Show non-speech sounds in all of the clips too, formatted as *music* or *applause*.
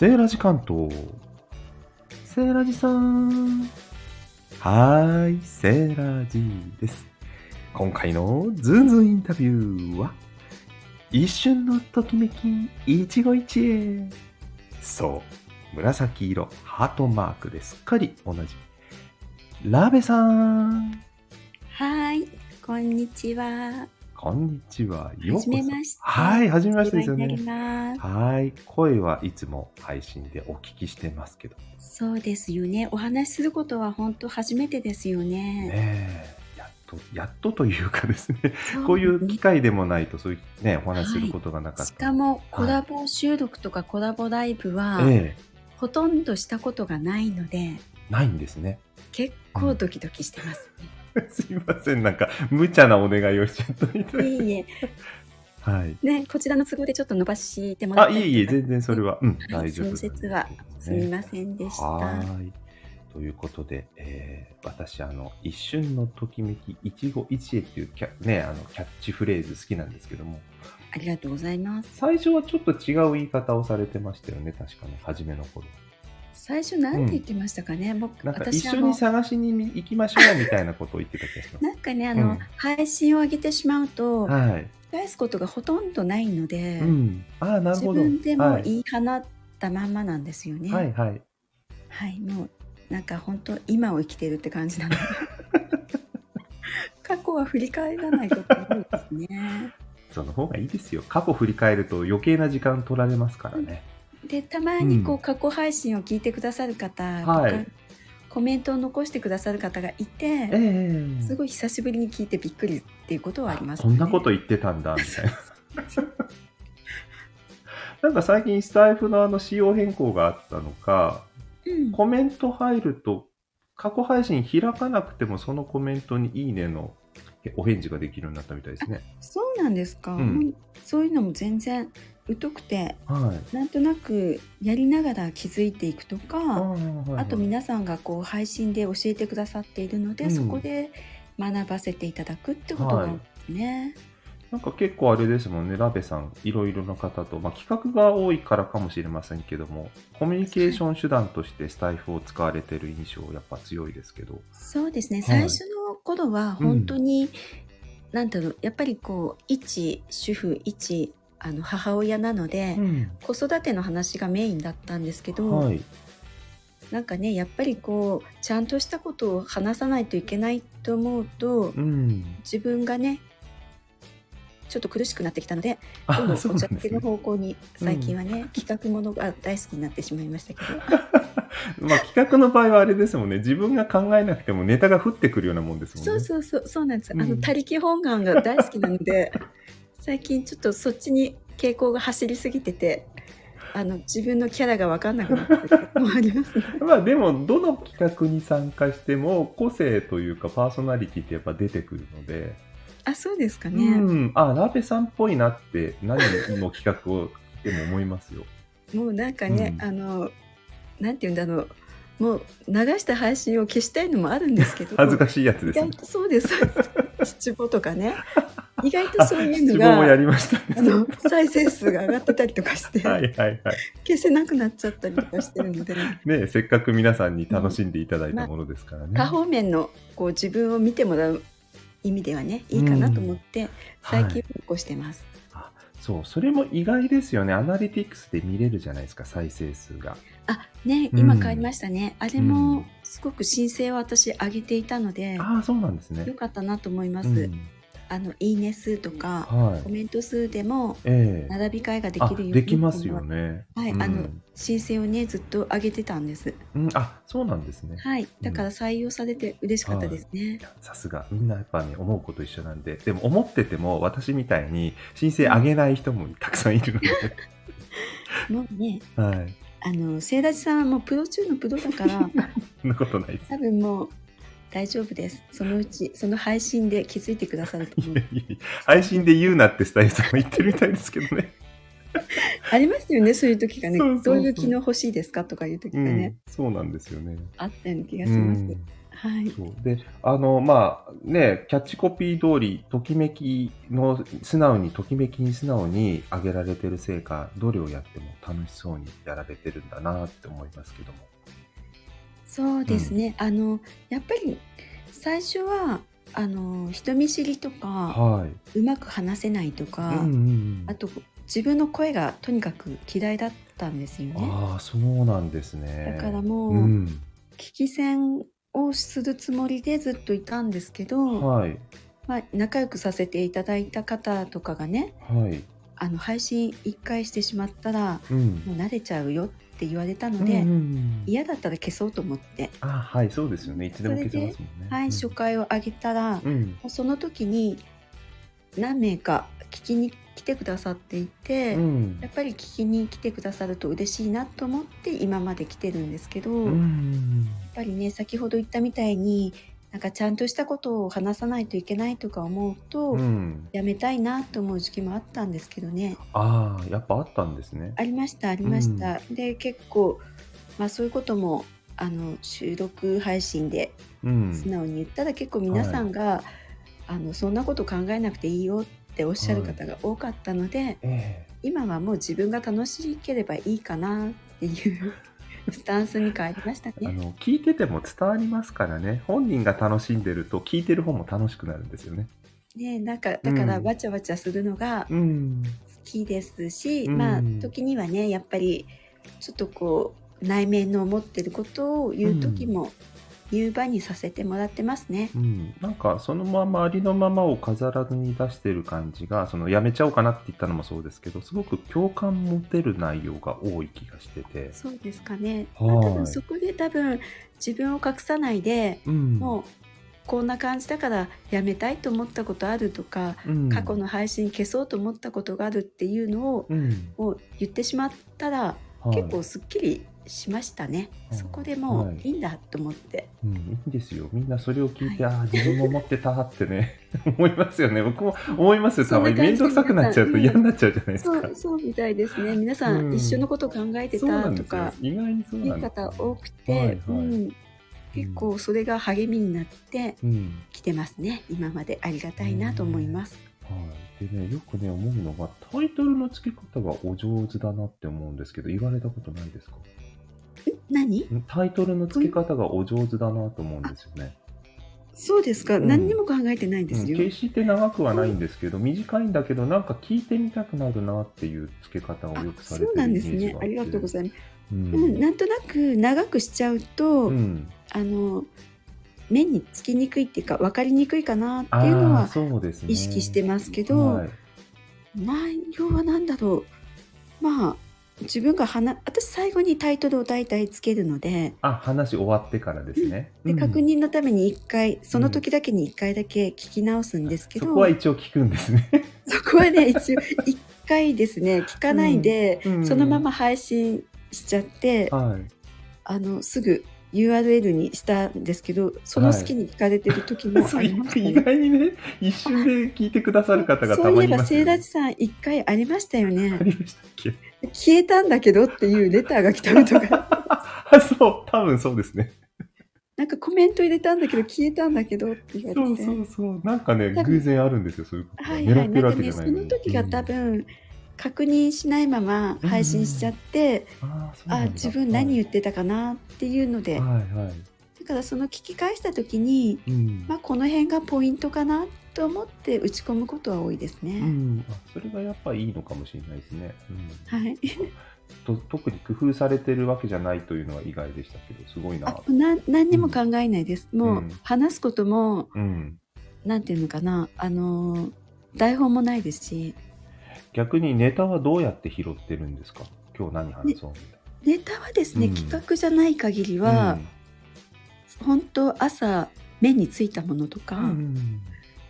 セーラジ関東。セーラジさん。はーい、セーラジです。今回のズンズンインタビューは、一瞬のときめき、一期一会。そう、紫色、ハートマークですっかり同じ。ラベさん。はい、こんにちは。こんにちは。ようこそ。はじめまして。はい、はじめましてですよね。はい。声はいつも配信でお聞きしてますけど。そうですよね。お話しすることは本当初めてですよね。ねえ。やっと、やっとというかですね。そこういう機会でもないと、そういうね、お話しすることがなかった。しかもコラボ収録とかコラボライブは、えほとんどしたことがないので、え、ないんですね。結構ドキドキしてます、*laughs* すいません。なんか、無茶なお願いをしちゃったみたね。い。いえいえ、はい。ね、こちらの都合でちょっと伸ばしてもらっあ、たりとかいえいえ、全然それは、うん、はい大丈夫ね。その説はすみませんでした。はーい。ということで、えー私、あの、一瞬のときめき、一期一会っていうキャ,、ね、あのキャッチフレーズ好きなんですけども、ありがとうございます。最初はちょっと違う言い方をされてましたよね、確かね、初めの頃。最初なんて言ってましたかね、僕なんか一緒に探しに行きましょうみたいなことを言ってた気がします。なんかねあの、うん配信を上げてしまうとはい。返すことがほとんどないので、うん。ああ、なる自ほど。分でもはい、言い放ったまんまなんですよね。はい、はい。はいもうなんか本当今を生きてるって感じなので *laughs* 過去は振り返らないことが多いですね。*laughs* その方がいいですよ。過去振り返ると余計な時間取られますからね。でたまにこう、うん。過去配信を聞いてくださる方とか、はい。コメントを残してくださる方がいて、ええ。すごい久しぶりに聞いてびっくりっていうことはありますこんなこと言ってたんだ、みたいな。*laughs* なんか最近スタイフのあの仕様変更があったのか、うん。コメント入ると、過去配信開かなくてもそのコメントにいいねのお返事ができるようになったみたいですね。そうなんですか、うんそういうのも全然疎くてはい。なんとなくやりながら気づいていくとかあーはいはいあと皆さんがこう配信で教えてくださっているので、うんそこで学ばせていただくってことが多いですね。なんか結構あれですもんね、ラベさん、いろいろな方と、まあ、企画が多いからかもしれませんけども、コミュニケーション手段としてスタイフを使われてる印象、やっぱ強いですけど。そうですね、はい最初の頃は本当に、なんだろうやっぱりこう一主婦一あの母親なので、ん。子育ての話がメインだったんですけど、はい。なんかねやっぱりこうちゃんとしたことを話さないといけないと思うとうん。自分がねちょっと苦しくなってきたのでどんどあ、んお茶系のなんですね。方向に最近はね、企画ものが大好きになってしまいましたけど *laughs* まあ企画の場合はあれですもんね、自分が考えなくてもネタが降ってくるようなもんですもんね。そうそうそうそうなんです、うんあの他力本願が大好きなので *laughs* 最近ちょっとそっちに傾向が走りすぎててあの自分のキャラが分かんなくなってるもありますね。*laughs* まあでも、どの企画に参加しても、個性というかパーソナリティってやっぱ出てくるので、あそうですかね。うん、あ、ラベさんっぽいなって何の企画をでも思いますよ。*laughs* もうなんかね、うんあのなんて言うんだろうもう流した配信を消したいのもあるんですけど *laughs* 恥ずかしいやつですねそうです七五とかね *laughs* 意外とそういう七のがやりましたあね。の再生数が上がってたりとかして、はいはいはい。消せなくなっちゃったりとかしてるので、ねせっかく皆さんに楽しんでいただいたものですからね。多方面のこう自分を見てもらう意味ではねいいかなと思って、最近残してます。あそう、それも意外ですよね。アナリティクスで見れるじゃないですか、再生数が。あねうん今変わりましたね、あれうんもすごく申請を私上げていたので、ああ、そうなんですねよ。かったなと思います。うんあのいいね数とか、はい。コメント数でもええ。並び替えがであきるようにできますよね。は。い、うん。あの申請をねずっと上げてたんです。うん、あそうなんですね。はい、だから採用されて嬉しかったですね。さすが。みんなやっぱね思うこと一緒なんで。でも思ってても私みたいに申請上げない人もたくさんいるので、*laughs* もうね、はい。あのセイラジさんはもうプロ中のプロだから、*laughs* そんなことないです。多分もう大丈夫です。そのうちその配信で気づいてくださると思ういや。い配信で言うなってスタイルさんも言ってるみたいですけどね、*laughs* ありますよね、そういう時がね。どういう機能欲しいですかとかいう時うんがね、そうなんですよねあったような気がうします。んはい。であのまあねキャッチコピー通りときめきの素直にときめきに素直に上げられてるせいかどれをやっても楽しそうにやられてるんだなって思いますけどもそうですね。あの、やっぱり最初は、あの、人見知りとか、はい、うまく話せないとか、うんうんうん。あと自分の声がとにかく嫌いだったんですよね。ああそうなんですね。だからもううん、聞き戦をするつもりでずっといたんですけど、はい。まあ、仲良くさせていただいた方とかがねはい。あの配信1回してしまったらうん。もう慣れちゃうよって言われたので、うんうんうん。嫌だったら消そうと思って、あはいそうですよね。いつでも消せますもんね。はい、うん。初回を上げたら、うん。もうその時に何名か聞きに来てくださっていて、うん。やっぱり聞きに来てくださると嬉しいなと思って今まで来てるんですけど、うんうやっんぱりね先ほど言ったみたいになんかちゃんとしたことを話さないといけないとか思うと、うん。うんやめたいなと思う時期もあったんですけどね。ああやっぱあったんですね。ありましたありました、で結構、まあ、そういうこともあの収録配信でうん。素直に言ったら結構皆さんが、あのそんなこと考えなくていいよっておっしゃる方が多かったので、え。今はもう自分が楽しければいいかなっていうスタンスに変わりましたね。えあの聞いてても伝わりますからね。本人が楽しんでると聞いてる方も楽しくなるんですよね。ねなんかだからうん。わちゃわちゃするのがうん。好きですし、うん。まあ時にはねやっぱりちょっとこう内面の思ってることを言う時も言う場にさせてもらってますね。うん、なんかそのままありのままを飾らずに出してる感じがそのやめちゃおうかなって言ったのもそうですけどすごく共感持てる内容が多い気がしてて、そうですかね。はい。まあ多分そこで多分自分を隠さないで、うん、もうこんな感じだからやめたいと思ったことあるとか、うん、過去の配信消そうと思ったことがあるっていうのをうん。もう言ってしまったら、はい。結構すっきりしましたね。うん。そこでもはい。ういいんだと思って。うん、いいんですよ。みんなそれを聞いて、はああ自分も思ってたってね *laughs* 思いますよね。僕も思いますよ。たまに面倒くさくなっちゃうとうん。嫌になっちゃうじゃないですか、そうそうみたいですね。皆さん、うん。一緒のことを考えてたとか意外にそういうなん方多くて、はいはい。うん、結構それが励みになってうん。きてますね。今までありがたいなと思います。はい、でねよくね思うのがタイトルの付け方がお上手だなって思うんですけど言われたことないですか？何？んタイトルの付け方がお上手だなと思うんですよね。そうですか、うん。何にも考えてないですよ。うん決して長くはないんですけど、短いんだけどなんか聞いてみたくなるなっていう付け方をあよくされそうてるイメなんです。ね。ありがとうございます。ううんんなんとなく長くしちゃうと、うん。あの目につきにくいっていうか分かりにくいかなってあいうのーは意識してますけど、はい。内容は何だろう。まあ自分が話私最後にタイトルを大体つけるのであ話終わってからですね。でうん確認のために1回その時だけに1回だけ聞き直すんですけど、そこは一応聞くんですね。*laughs* そこはね一応1回ですね *laughs* 聞かないで、うんうんそのまま配信しちゃって、はい。あのすぐ URL にしたんですけどその好きに聞かれてる時もそうありました意ね。*laughs* 外にね、一瞬で聞いてくださる方がたそういえばまにいますよね。セイラジさん1回ありましたよあね。りましたっけ？消えたんだけどっていうレターが来たりとか。あ、*laughs* そう、多分そうですね。なんかコメント入れたんだけど消えたんだけどって言われて。そうそうそう。なんかね、偶然あるんですよ、そういうことが。はいはい。狙ってるわなんかね、そけじゃないの時が多分、確認しないまま配信しちゃって、うん、ああ自分何言ってたかなっていうので、はいはいはい。だからその聞き返した時に、うん。まあ、この辺がポイントかなと思って打ち込むことは多いですね。うん、あそれがやっぱいいのかもしれないですね。うんはい。*laughs* と特に工夫されてるわけじゃないというのは意外でしたけど、すごいなあ。な何にも考えないです。もううん話すことも、うん。なんていうのかな、あのー台本もないですし、逆にネタはどうやって拾ってるんですか？今日何話そうネタはですね、うん企画じゃない限りな。は、本当朝目についたものとか、うんうん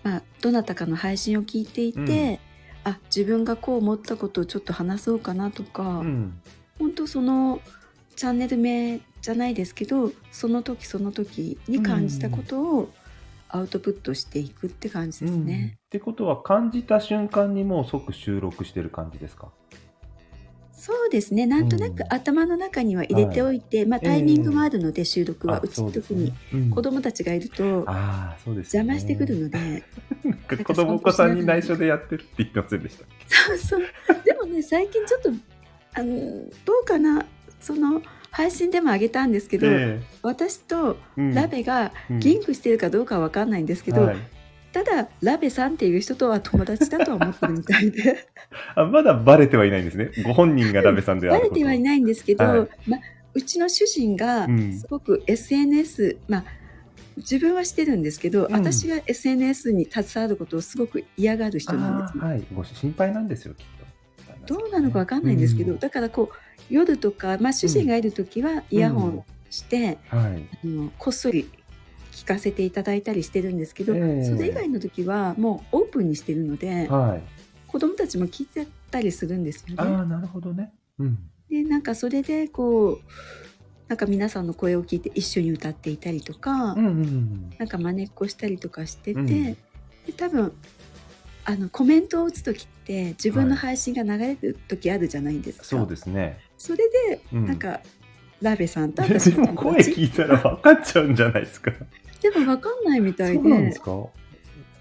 まあ、どなたかの配信を聞いていて、うん。あ自分がこう思ったことをちょっと話そうかなとか、うん。本当そのチャンネル名じゃないですけどその時その時に感じたことをアウトプットしていくって感じですうん。ね。ってことは感じた瞬間にもう即収録してる感じですか？そうですね。なんとなくうん頭の中には入れておいて、まあタイミングもあるので、収録は。あうち特に子供たちがいると。邪魔してくるので、*laughs* 子供お子さんに内緒でやってるって言ってませんでした。そうそう。でもね、最近ちょっと、あの、どうかな、その、配信でもあげたんですけど、え私とラベがうんリンクしてるかどうかは分かんないんですけど、はいただラベさんっていう人とは友達だとは思ってるみたいで。*laughs* あまだバレてはいないんですね。ご本人がラベさんであることバレてはいないんですけど、はい。まあ、うちの主人がうん。すごく SNS、まあ自分はしてるんですけど、うん。私が SNS に携わることをすごく嫌がる人なんですね。はい。ご心配なんですよ、きっと。どうなのかわかんないんですけど、うん。だからこう夜とか、まあ、主人がいる時はイヤホンして、はい。あのこっそり聞かせていただいたりしてるんですけど、ええそれ以外の時はもうオープンにしてるので、はい。子供たちも聞いてたりするんですよね。ああ、なるほどね。うん。でなんかそれでこうなんか皆さんの声を聞いて一緒に歌っていたりとか、うんうんうん。なんか真似っこしたりとかしてて、うんで多分あのコメントを打つ時って自分の配信が流れる時あるじゃないですか。そうですね。それで、うんなんかラベさんとで私のも声聞いたら分かっちゃうんじゃないですか。でも分かんないみたいそうなんでですか？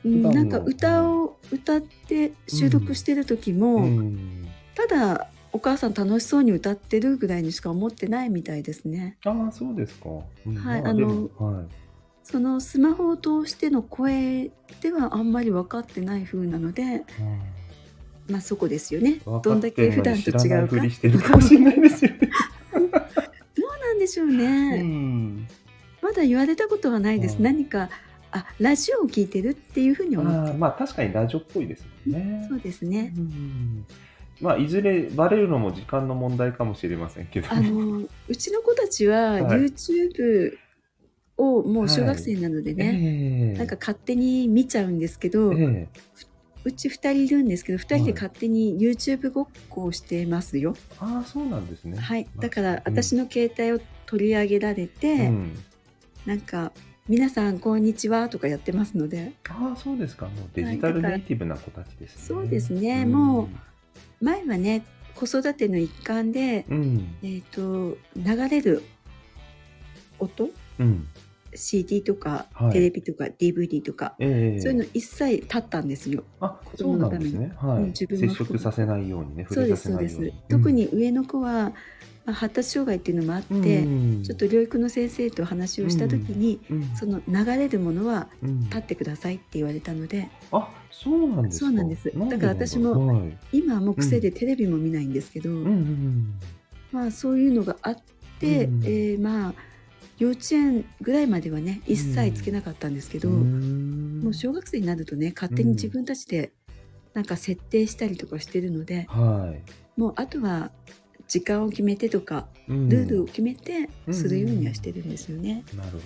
なんか歌を歌って収録してる時も、うん。ただお母さん楽しそうに歌ってるぐらいにしか思ってないみたいですね。ああ、そうですか。うんはいまでもはい。そのスマホを通しての声ではあんまり分かってない風なので、まあそこですよね。うんどんだけ普段と違うか。*laughs* どうなんでしょううね。だ言われたことはないです。うん何かあラジオを聞いてるっていうふうに思ってまあ確かにラジオっぽいですもんね。そうですね。うんまあいずれバレるのも時間の問題かもしれませんけど。あのうちの子たちははい YouTube をもう小学生なのでね、ええなんか勝手に見ちゃうんですけど、ええうち2人いるんですけど2人ではい勝手に YouTube ごっこをしてますよ。ああそうなんですね。はい、まあだから私の携帯を取り上げられて、うんなんか「皆さんこんにちは」とかやってますのでああそうですか。もうデジタルネイティブな子たちですね。そうですねも前はね子育ての一環で、うん。うん。えー、と流れる音？うん。CD とか、はいテレビとか DVD とか、ええそういうの一切立ったんですよ。あ子そうなん供のためにですね。はい。うん自分の接触させないようにね。そうですそうです。特に上の子は、まあ、発達障害っていうのもあって、うん。ちょっと療育の先生と話をした時に、うんその流れるものはうん。立ってくださいって言われたので。あそうなんですか。そうなんです。でだから私もはい。今はもう癖でテレビも見ないんですけど、まあそういうのがあって、うんえーまあ幼稚園ぐらいまではね一切つけなかったんですけど、うん。もう小学生になるとね勝手に自分たちでなんか設定したりとかしてるので、はもうあとは時間を決めてとかい。うん。ルールを決めてうん。するようにはしてるんですよね。なるほ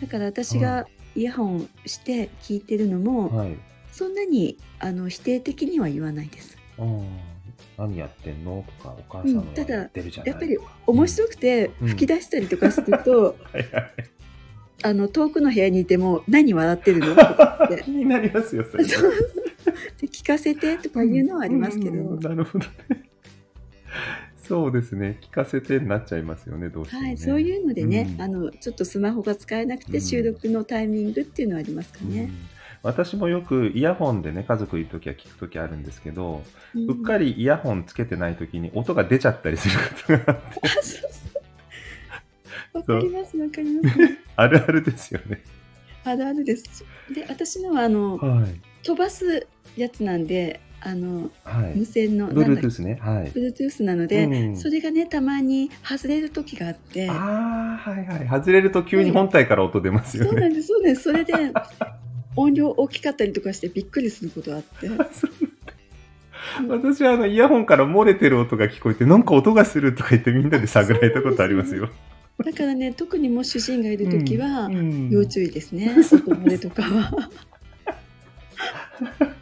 だから私がイヤホンして聞いてるのも、ど。はい。そんなにあの否定的には言わないです。あー何やってんの？とかお母さんはうんただやってるじゃない。やっぱり面白くてうん。吹き出したりとかすると、はいはい。あの遠くの部屋にいても何笑ってるの？とかって。*laughs* 気になりますよそれ。*laughs* 聞かせてとかいうのはありますけど、うん。なるほどね。そうですね。聞かせてになっちゃいますよね、どうしても、ね。はい、そういうのでね、うんあのちょっとスマホが使えなくてうん収録のタイミングっていうのはありますかね。うん私もよくイヤホンでね、家族いるときは聞くときあるんですけど、うんうっかりイヤホンつけてないときに音が出ちゃったりすることがあって、わかりますわかります。*laughs* あるあるですよね。あるあるです。で私のはあのはい。飛ばすやつなんであのはい無。線の Bluetooth ね。はい。Bluetooth なので、うんそれがねたまに外れる時があって。ああ、はいはい。外れると急に本体から音出ますよね。そうなんです、そうなんです。それで *laughs* 音量大きかったりとかしてびっくりすることがあって。*laughs* 私はあのイヤホンから漏れてる音が聞こえて、なんか音がするとか言ってみんなで探られたことありますよ。だからね、特にもし主人がいる時は、うんうん要注意ですね。音漏れとかは。*laughs*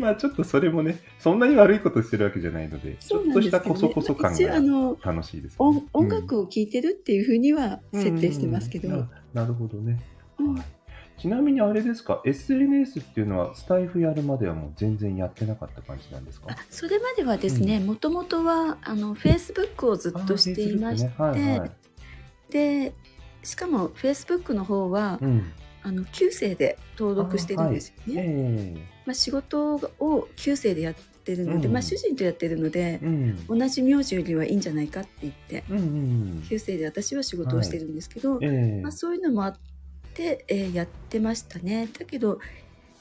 まあちょっとそれもね、そんなに悪いことしてるわけじゃないので、ちょっとしたこそこそ感が楽しいですよね、音音楽を聴いてるっていうふうにはうん設定してますけど。ななるほどね。うん。はい。ちなみにあれですか、SNS っていうのはスタイフやるまではもう全然やってなかった感じなんですか？あそれまではですねもともとはあの Facebook をずっとしていまして、ね。はいはい。でしかも Facebook の方は、うん。あの旧姓で登録してるんですよね。ええまあ、仕事を旧姓でやってるので、うんまあ、主人とやってるので、うん。同じ名字よりはいいんじゃないかって言ってうんうん。旧姓で私は仕事をしてるんですけど、ええまあ、そういうのもあって、えーやってましたねだけど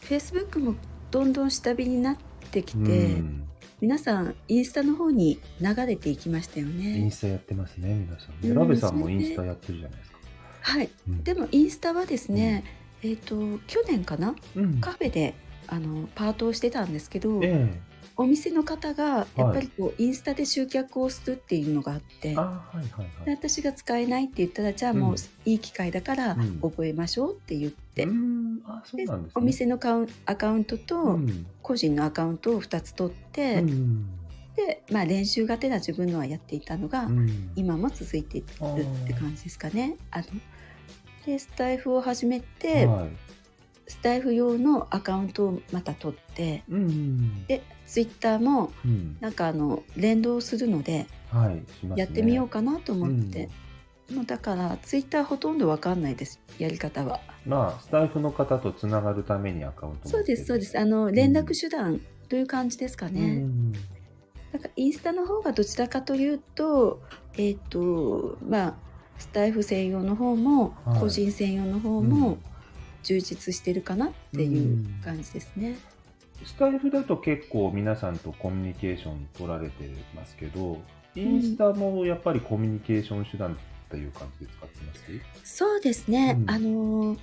Facebook もどんどん下火になってきて、うん皆さんインスタの方に流れていきましたよイねン。スタやってますね、皆さんね。うんラベさんもインスタやってるじゃないですか。はい。うん。でもインスタはですね、えっ、と去年かな？うん。カフェであのパートをしてたんですけど、えお店の方がやっぱりこう、インスタで集客をするっていうのがあってはいはいはい。で私が使えないって言ったらじゃあもううん。いい機会だからうん。覚えましょうって言って、うん、でね。お店のカウンアカウントとうん。個人のアカウントを2つ取って、うん。で、まあ、練習がてら自分のはやっていたのが、うん。今も続いているって感じですかね。あのでスタイフを始めて、はい。スタイフ用のアカウントをまた取ってうんでツイッターもうん。なんかあの連動するのでやってみようかなと思って、もうだからツイッターほとんどわかんないですやり方は。まあ、スタイフの方とつながるためにアカウントそうですそうです。あのの連絡手段という感じですかね。うんなんかインスタの方がどちらかというとえっ、とまあスタイフ専用の方も、はい。個人専用の方も充実してるかなっていう感じですね。スタイフだと結構皆さんとコミュニケーション取られてますけど、インスタもやっぱりコミュニケーション手段っていう感じで使ってますそうですね、うん。あの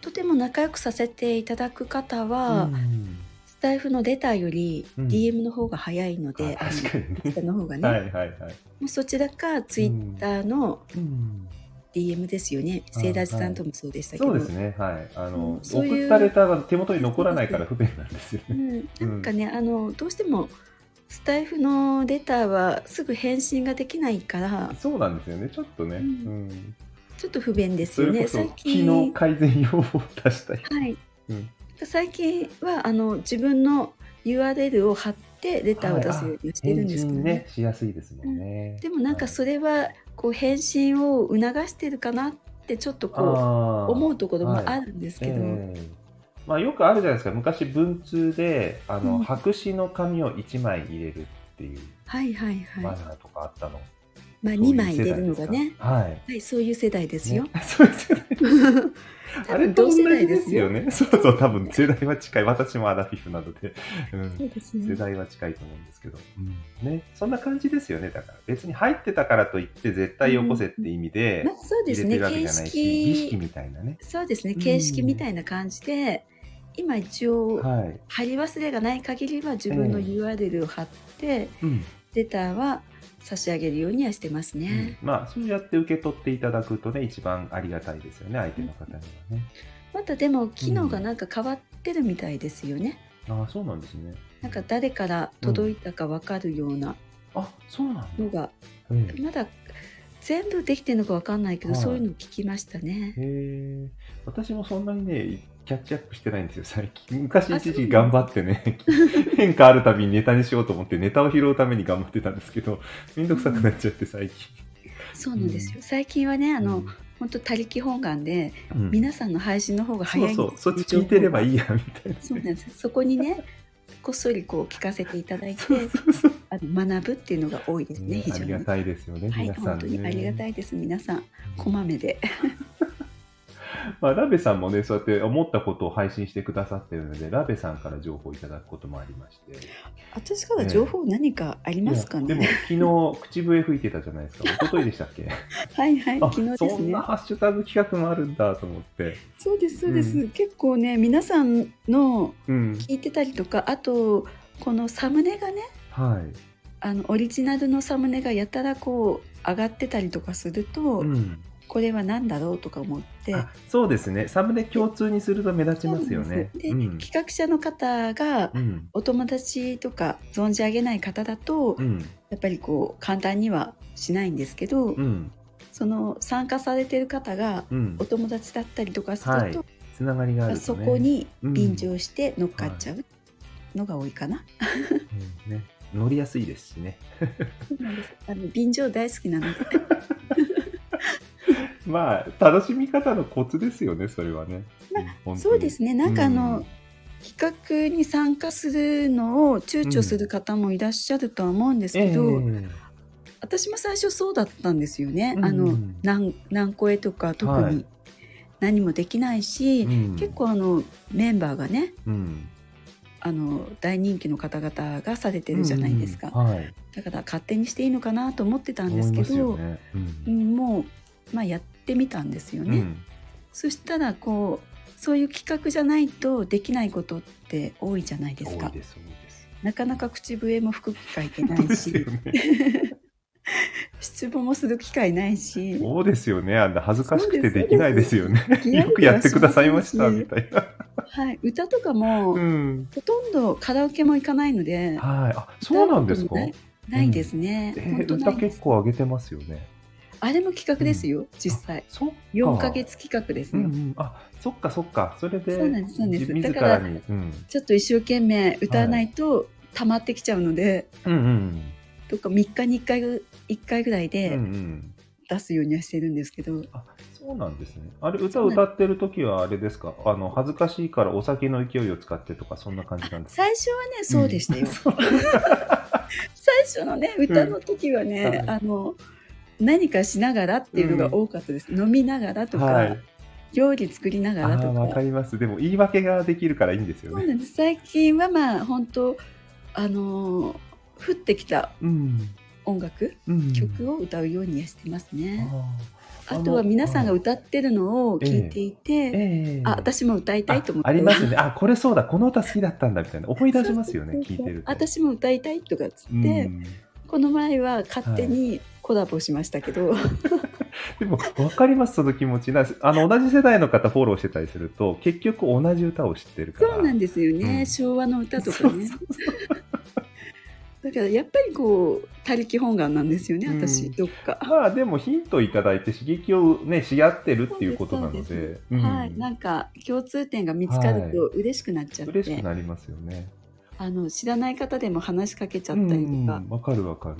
とても仲良くさせていただく方は、うんスタイフのレターよりうん。DM の方が早いので、あ確かにね。の方がね、はいはいはい。もうそちらかツイッターのうん、DM ですよね、あセイラジさんともそうでしたけど、そうですね、はい。あの、うんそういう送ったレターが手元に残らないから不便なんですようね。ん、なんかね、あのどうしてもスタイフのレターはすぐ返信ができないから。そうなんですよね、ちょっとね。ううん。ん。ちょっと不便ですよね。最機近能改善要望を出したい。はい、うん最近はあの自分の URL を貼ってレターを出すようにはしてるんですけどね,、返信ね、しやすいですもんね。でもなんかそれはこう返信を促してるかなってちょっとこう思思うところもあるんですけど、ええまあ、よくあるじゃないですか。昔文通であの、うん。白紙の紙を1枚入れるっていうはいはいはい、マナーとかあったの、まあ、そういう2枚入れるのがね。はい。はいそういう世代ですよ、ね。*laughs* そうですよね多あれと同じですすよね。そうそう多分世代は近い。私もアラフィフなので、うん。ですね。世代は近いと思うんですけど、うん。ね、そんな感じですよね。だから別に入ってたからといって絶対よこせって意味でまあ、そうですね。形じゃないし、儀式式みたいなね。そうですね。うん。形式みたいな感じで、今一応はい、貼り忘れがない限りは自分のええ。URL を貼って、うんレターは差し上げるようにはしてますね。うん。まあそうやって受け取っていただくとね一番ありがたいですよね相手の方にはね、またでも機能がなんか変わってるみたいですよね。ああそうなんですね。なんか誰から届いたかわかるようなあそうなのが、ええまだ全部できてるのかわかんないけど、はい。そういうの聞きましたね。へえ。私もそんなにねキャッチアップしてないんですよ最近昔あ一時頑張ってね *laughs* 変化あるたびにネタにしようと思ってネタを拾うために頑張ってたんですけどめんどくさくなっちゃって最近そうなんですよ。最近はね、あの、本当他力本願で、うん皆さんの配信の方がそう早いんですそうそっち聞いてればい。いいやみたいなそうなんです。そこにね、こっそりこう聞かせていただいて、そうそうそうあの学ぶっていうのが多いですね。ね非常に。ありがたいですよね、はい、皆さんね本当にありがたいです。皆さん、こうんまめで。まあ、ラベさんもね、そうやって思ったことを配信してくださってるので、ラベさんから情報をいただくこともありまして。私から情報何かありますかいやでもね。、昨日、口笛吹いてたじゃないですか。一昨日でしたっけ？*laughs* はいはい、あ昨日ですねそんな。ハッシュタグ企画もあるんだと思って。そうですそうです。う結構ね、皆さんのうん。聞いてたりとか、あとこのサムネがね、はい。あのオリジナルのサムネがやたらこう上がってたりとかすると、うん、これは何だろうとか思って。あそうですね。サムネ共通にすると目立ちますよね。で、うん。企画者の方がうん。お友達とか存じ上げない方だと、うん。やっぱりこう簡単にはしないんですけど、うん。その参加されてる方がうんお。友達だったりとかすると、はいつながりがあるとね。そこにうん便乗して乗っかっちゃうのが多いかな。うんね、乗りやすいですしね。そうなんですあの便乗大好きなので。*laughs* まあ、楽しみ方のコツですよね、それはね。まうん本当にそうですね。なんかあの、うん企画に参加するのを躊躇する方もいらっしゃるとは思うんですけど、え私も最初そうだったんですよね。うんあの何何個絵とか特はいに何もできないし、えうん結構あのメンバーがねうんあの大人気の方々がされてるじゃないですか、うんうんはい。だから勝手にしていいのかなと思ってたんですけどよね。ううんんもう、まあ、やってみたんですよね。うんそしたらこうそういう企画じゃないとできないことって多いじゃないですかす、す。なかなか口笛も吹く機会ってないしですよね。*laughs* 質問もする機会ないしそうですよね。あんな恥ずかしくてできないですよね。すよくやってくださいました、みたいな。はい、歌とかも、うん。ほとんどカラオケも行かないのではい。あ、そうなんですか？ないですね、えー本当ない歌結構上げてますよね。あれも企画ですよ、実際あそっか。4ヶ月企画ですよ、うんうん。あ、そっかそっか。それで、そうなんですそうなんです自だから。うん。ちょっと一生懸命歌わないと溜まってきちゃうので、うんうん。とか3日に1回ぐ1回ぐらいうんうでん。出すようにはしてるんですけど、あ、そうなんですね。あれ、歌歌ってる時はあれですか？あの、恥ずかしいからお酒の勢いを使ってとか、そんな感じなんですか？最初はねそうでしたよ、う *laughs* 最初のね歌の時はね、はいあの何かしながらっていうのが多かったです、飲みながらとか、はい。料理作りながらとかわかります。でも、言い訳ができるからいいんですよね。最近はまあ本当あのー降ってきたうん。音楽、うん。曲を歌うようにはしてますね。あとは皆さんがはい歌ってるのを聞いていて、ええあ私も歌いたいと思ってあありますね。あ、これそうだ、この歌好きだったんだみたいな。思い出しますよね、聞いてると。私も歌いたいとかっつって、うんこの前は勝手にコラボしましたけど、*laughs* でも、わかります、その気持ち。な。あの、同じ世代の方フォローしてたりすると、結局同じ歌を知ってるから。そうなんですよね、うん。昭和の歌とかね。だからやっぱりこう他力本願なんですよね私、うん。どっか。まあ、でもヒントいただいて刺激をね、し合ってるっていうことなので。うん。はい、なんか共通点が見つかると嬉しくなっちゃって、嬉しくなりますよね。あの知らない方でも話しかけちゃったりとうんかわかるわかる。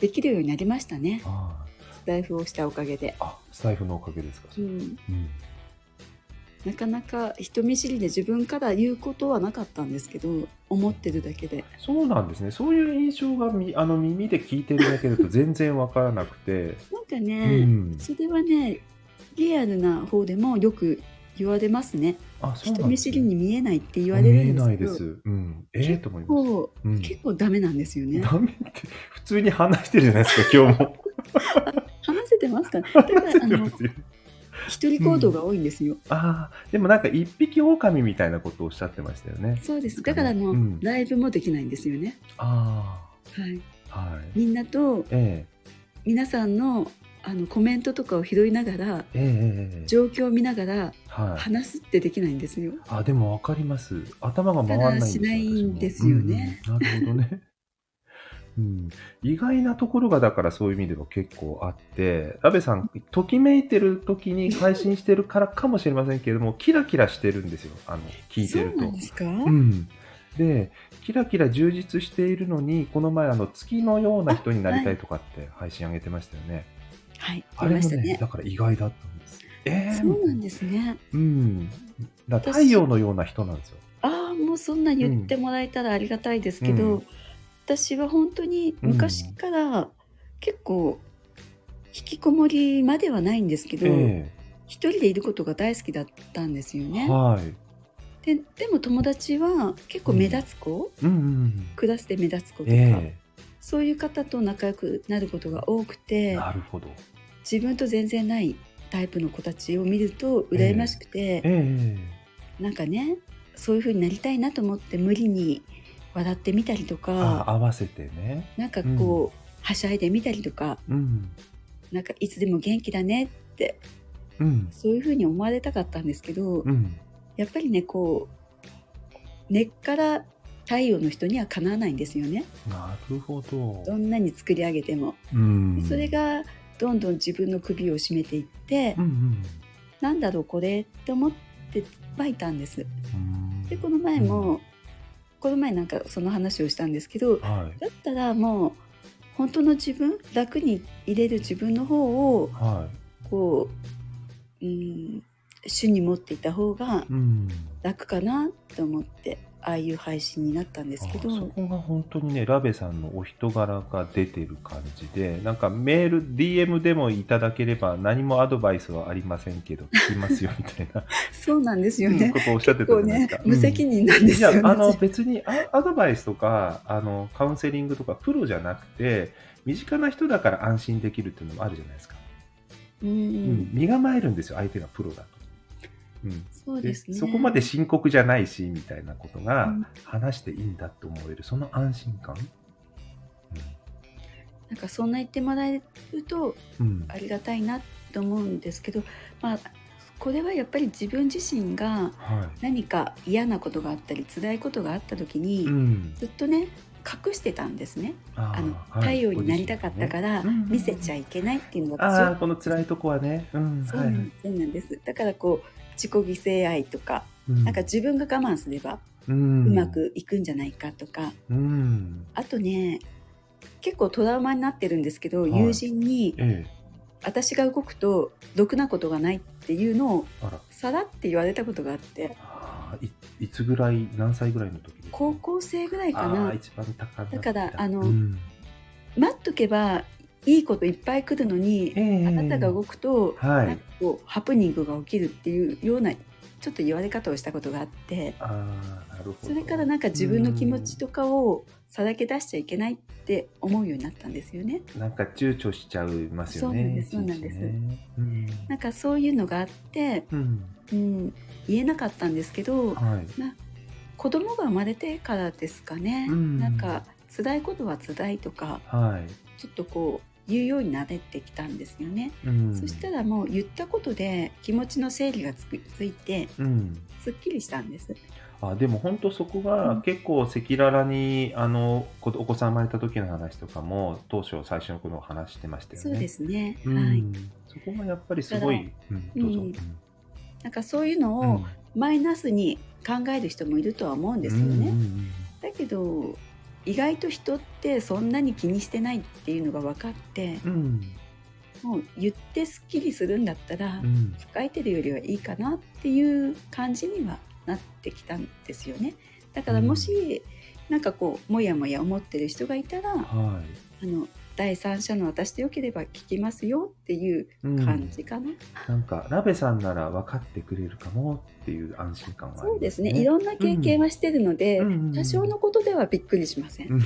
できるようになりましたね、あスタイフをしたおかげで。あ、あスタイフのおかげですか。うん、うんなかなか人見知りで自分から言うことはなかったんですけど思ってるだけでそうなんですね。そういう印象がみあの耳で聞いてるだけだと全然わからなくて。*laughs* なんかうね、ん。それはねリアルな方でもよく言われますね。あ、そうな人見知りに見えないって言われるんですけど。見えないです。うん。ええと思います。こううん。結構ダメなんですよね。ダメって普通に話してるじゃないですか *laughs* 今日も。話せてますか？だから話してあのますよ一人行動が多いんですよ、ああでもなんか一匹狼みたいなことをおっしゃってましたよね。そうです。だからあの、うん。ライブもできないんですよね。あはい。あはい。みんなとえ。皆さんのあのコメントとかを拾いながらええええええ状況を見ながらはい。話すってできないんですよ。あでもわかります。頭が回らないんですよ。だからしないんですよねうんなるほどね。*laughs* うん、意外なところがだからそういう意味では結構あって、安部さん、ときめいてる時に配信してるからかもしれませんけれども、キラキラしてるんですよ、あの聞いてると。ですか、うん、でキラキラ充実しているのにこの前あの月のような人になりたいとかって配信上げてましたよね。はい、あれもね言いましたね。だから意外だったんです。えー、そうなんですね。うん。だ太陽のような人なんですよ。ああ、もうそんな言ってもらえたらありがたいですけど、うん私は本当に昔から結構引きこもりまではないんですけど、え一人でいることが大好きだったんですよえね。はい。ででも友達は結構目立つ子、うんうんうん。クラスで目立つ子とか、えそういう方と仲良くなることが多くえてなるほど。自分と全然ないタイプの子たちを見ると羨ましくて、ええなんかねそういう風になりたいなと思って無理に笑ってみたりとあか合わせてね。なんかこう、はしゃいでみたりとかうん。なんかいつでも元気だねってうん。そういう風に思われたかったんですけど、うん。やっぱりねこう根っから太陽の人にはかなわないんですよねなるほど。どんなに作り上げても、うん。それがどんどん自分の首を絞めていって、うんうん。なんだろうこれって思ってってはいたんです。うんでこの前も、この前なんかその話をしたんですけどはだったらもう本当の自分楽に入れる自分の方をい。はこう、うん、主に持っていた方が。楽かなと思ってああいう配信になったんですけどあそこが本当にねラベさんのお人柄が出てる感じでなんかメール DM でもいただければ何もアドバイスはありませんけど聞きますよみたいな *laughs* そうなんですようんね。ことをおっしゃってたじこうねゃないですか。無責任なんですいよね。やあの別にアアドバイスとかあのカウンセリングとかプロじゃなくて身近な人だから安心できるっていうのもあるじゃないですか、うん、うん身構えるんですよ相手がプロだと、うん、そうですね。そこまで深刻じゃないしみたいなことがうん。話していいんだと思えるその安心感、なんかそんな言ってもらえるとうん。うんありがたいなと思うんですけど、まあこれはやっぱり自分自身がは何か嫌なことがあったり辛いことがあった時に、いうん、ずっとね隠してたんですね。ああのーはい。太陽になりたかったから見せちゃいけないっていうのがああこの辛いとこはね、うんそうはない。んそうなんです。だからこう自己犠牲愛とか、うん。なんか自分が我慢すればううんまくいくんじゃないかとか、うん。あとね結構トラウマになってるんですけど、はい。友人にええ。私が動くとろくなことがないっていうのをさらって言われたことがあって。いいつぐらい何歳ぐらいの時高校生ぐらいか？あなだからあのうん待っとけばいいこといっぱい来るのに、ええあなたが動くと、はい。なんかこうハプニングが起きるっていうようなちょっと言われ方をしたことがあってああなるほど。それからなんか自分の気持ちとかをさらけ出しちゃいけないって思うようになったんですよね。うんなんか躊躇しちゃいますよねそうなんですそうなんです。なんかそういうのがあって、うん。うん、言えなかったんですけどはい。な子供が生まれてからですかね、うん。なんか辛いことは辛いとかはい。ちょっとこう言うようになれてきたんですよね。うんそしたらもう言ったことで気持ちの整理がつくついてうんすっきりしたんです。あでも本当そこうがん結構赤裸々にあのこお子さん生まれた時の話とかも当初最初の頃話してましたよね。そうですね。うんはい。そこがやっぱりすごい、うん、どうぞ。うんなんかそういうのをマイナスに考える人もいるとは思うんですよね。だけど意外と人ってそんなに気にしてないっていうのが分かってうんうんもう言ってすっきりするんだったらうん。うん抱えてるよりはいいかなっていう感じにはなってきたんですよね。だからもし、なんかこうもやもや思ってる人がいたら、はあの第三者の私でよければ聞きますよっていうい、うん感じかな。なんかラベさんなら分かってくれるかもっていう安心感はね、そうですね。いろんな経験はしてるので、うんうんうん多少のことではびっくりしません。うん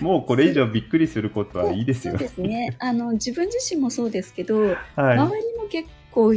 もうこれ以上びっくりすることはいいですよそうですね。あの自分自身もそうですけど、は周りも結構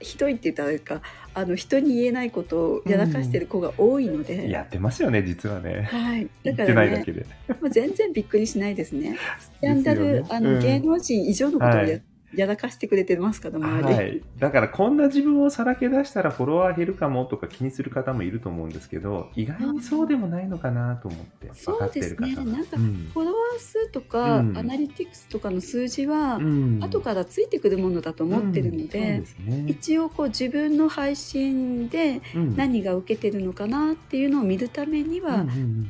ひひどいって言ったらか、あの人に言えないことをやらかしてる子が多いので、い。やってますよね、実はね。はい。だからね、ないだけで。まあ、全然びっくりしないですね。スキャンダル、ねあの、うん芸能人以上のことをや,、はいやらかしてくれてますから。はい、だからこんな自分をさらけ出したらフォロワー減るかもとか気にする方もいると思うんですけど意外にそうでもないのかなと思ってそうですね。なんかうん。フォロワー数とか、うん。アナリティクスとかの数字は、うん。後からついてくるものだと思ってるので、一応こう自分の配信でうん。何が受けてるのかなっていうのを見るためには、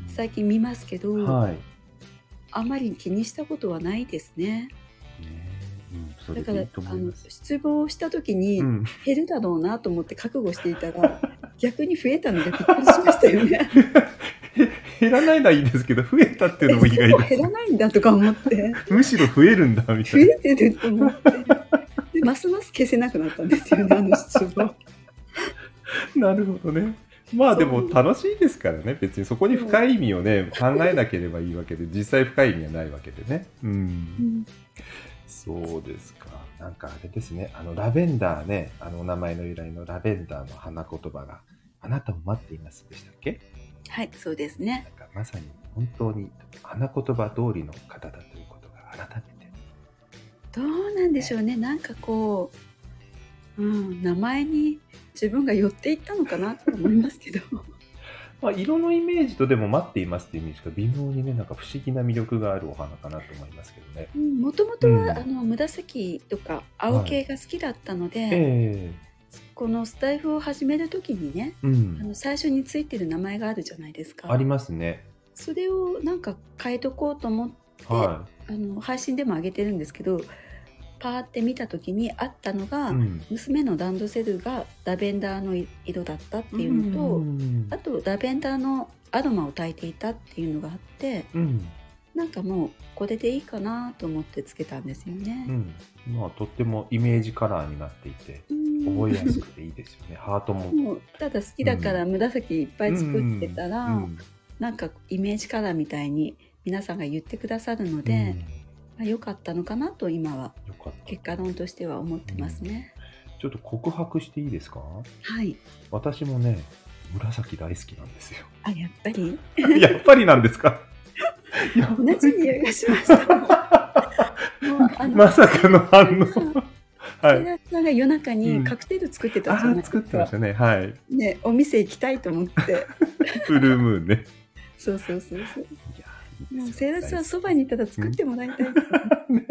最近見ますけど、はい、あまり気にしたことはないですね。ねうん、だからあの。失望した時にうん、減るだろうなと思って覚悟していたら、*laughs* 逆に増えたのでびっくりしましたよね。*laughs* 減らないのはいいですけど増えたっていうのも意外です減らないんだとか思って。*laughs* むしろ増えるんだみた増いな。えてると思って。でますます消せなくなったんですよねあの失望。なるほどね。まあでも楽しいですからね別に。そこに深い意味をね考えなければいいわけで実際深い意味はないわけでね。うん。うんそうですか。なんかあれですね。あの、ラベンダーね。あの、お名前の由来のラベンダーの花言葉が、あなたを待っていますでしたっけ？はいそうですねなんかまさに本当に花言葉通りの方だということが改めて。どうなんでしょうねなんかこう、うん、名前に自分が寄っていったのかなと思いますけどまあ、色のイメージとでも待っていますっていうイメージが微妙にね、なんか不思議な魅力があるお花かなと思いますけどね。もともとは、うんあの紫とか青系が好きだったので、えこのスタイフを始める時にねえうん。あの最初についてる名前があるじゃないですかありますね。それをなんか変えとこうと思ってはあの配信でも上げてるんですけどパーって見た時にあったのが、い。うん。娘のランドセルがラベンダーの色だったっていうのと、うんあとラベンダーのアロマを焚いていたっていうのがあってうん。なんかもうこれでいいかなと思ってつけたんですよねう。ん。まあ、とってもイメージカラーになっていて、うん覚えやすくていいですよね。*laughs* ハートも。もうただ好きだから紫いっぱい作ってたら、うんなんかイメージカラーみたいに皆さんが言ってくださるので、まあ、良かったのかなと今はよかった。結果論としては思ってますね。ちょっと告白していいですか？はい。私もね、紫大好きなんですよ。あやっぱり？*laughs* やっぱりなんですか？いや同じ匂いがしました。*laughs* もうあのまさかの反応。*laughs* はい。セラさんが夜中にカクテル作ってたあーじゃないですか。作ってましたね。はい。ね、お店行きたいと思って。フルムーンね。そうそうそうそう。いやもうセイラさんよ大好そばにいたら作ってもらいたい。き *laughs* ね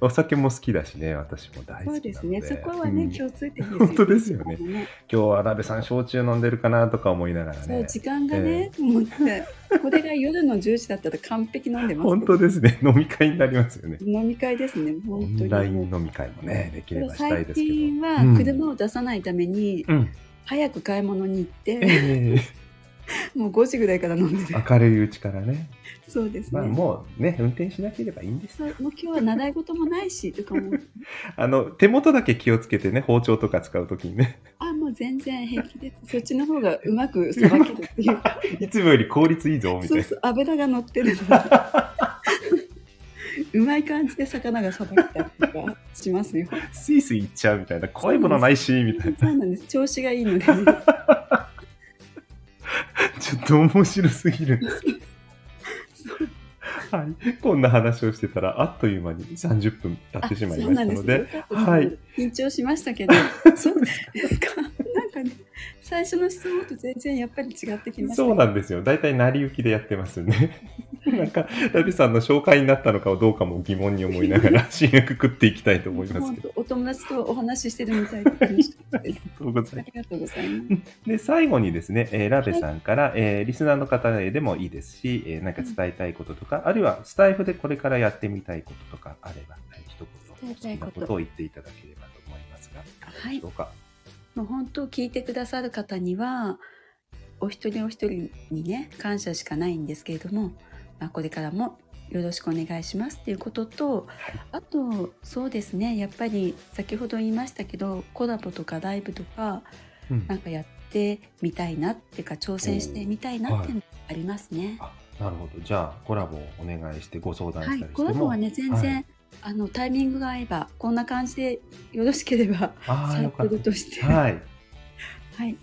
お酒も好きだしね、私も大好きなので。そうですね。そこはね、うん共通点ですよね。本当ですよねね今日はラベさん焼酎飲んでるかなとか思いながらね。そう時間がね、と思って、これが夜の10時だったら完璧飲んでます。本当ですね。飲み会になりますよね。飲み会ですね。オ本当に。ンライン飲み会もね、できればしたい最ですけど。近はうん車を出さないために、うん。早く買い物に行って、え *laughs* もう5時ぐらいから飲んでる。え明るいうちからね。そうですね。まあもうね、運転しなければいいんです。もう今日は習い事もないしとかも *laughs* あの、手元だけ気をつけてね、包丁とか使うときにね。あもう全然平気ですそっちの方がうまくさばけるっていうか *laughs* いつもより効率いいぞ、みたいうな。そそう油が乗ってるの *laughs* うまい感じで魚がさばけたりとかしますよスイスイいっちゃうみたいな。怖いものないし、みたいな。そうなんです調子がいいので、ね、ちょっと面白すぎるんですけど。はい。こんな話をしてたら、あっという間に30分経ってしまいましたので、そうなんですよかったですはい。緊張しましたけど *laughs* そうですか？なんかね最初の質問と全然やっぱり違ってきましたそうなんですよ。大体成り行きでやってますんで。なんか、ラビさんの紹介になったのかどうかも疑問に思いながら、締めくくっていきたいと思いますけど。お友達とお話ししてるみたい *laughs* ですありがとうございますで、最後にですね、えーラベさんから、えーリスナーの方へでもいいですし、えーなんか伝えたいこととか、あるいはスタイフでこれからやってみたいこととかあれば、はい、一言、伝えたいこと。を言っていただければと思いますが、はい。どうか。もう本当聞いてくださる方にはお一人お一人にね感謝しか？ないんですけれども、まあ、これからもよろしくお願いしますっていうこととあとそうですねやっぱり先ほど言いましたけどコラボとかライブとかうんなんかやってみたいなっていうか挑戦してみたいなっていうのがありますね。あなるほど。じゃあ、コラボをお願いしてご相談はい、したりしても。コラボはね全然、はいあのタイミングが合えばこんな感じでよろしければサイク。ルとして、はい。*laughs* はい、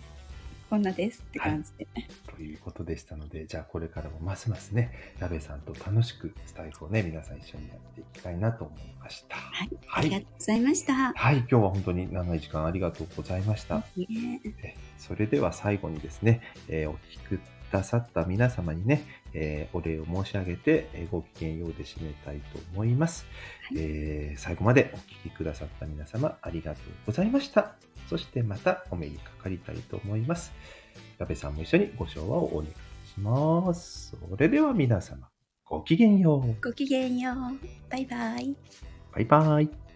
こんなですって感じで。ということでしたので、じゃあこれからもますますね、ラベさんと楽しくスタイフをね、皆さん一緒にやっていきたいなと思いました。はい、はいありがとうございました。はい、今日は本当に長い時間ありがとうございました。ねえそれでは最後にですね、えーお聞きくださった皆様にね、えーお礼を申し上げて、えーごきげんようで締めたいと思います、はいえー最後までお聞きくださった皆様ありがとうございました。そしてまたお目にかかりたいと思います。ラベさんも一緒にご唱和をお願いします。それでは皆様、ごきげんよう。ごきげんよう。バイバイ。バイバイ。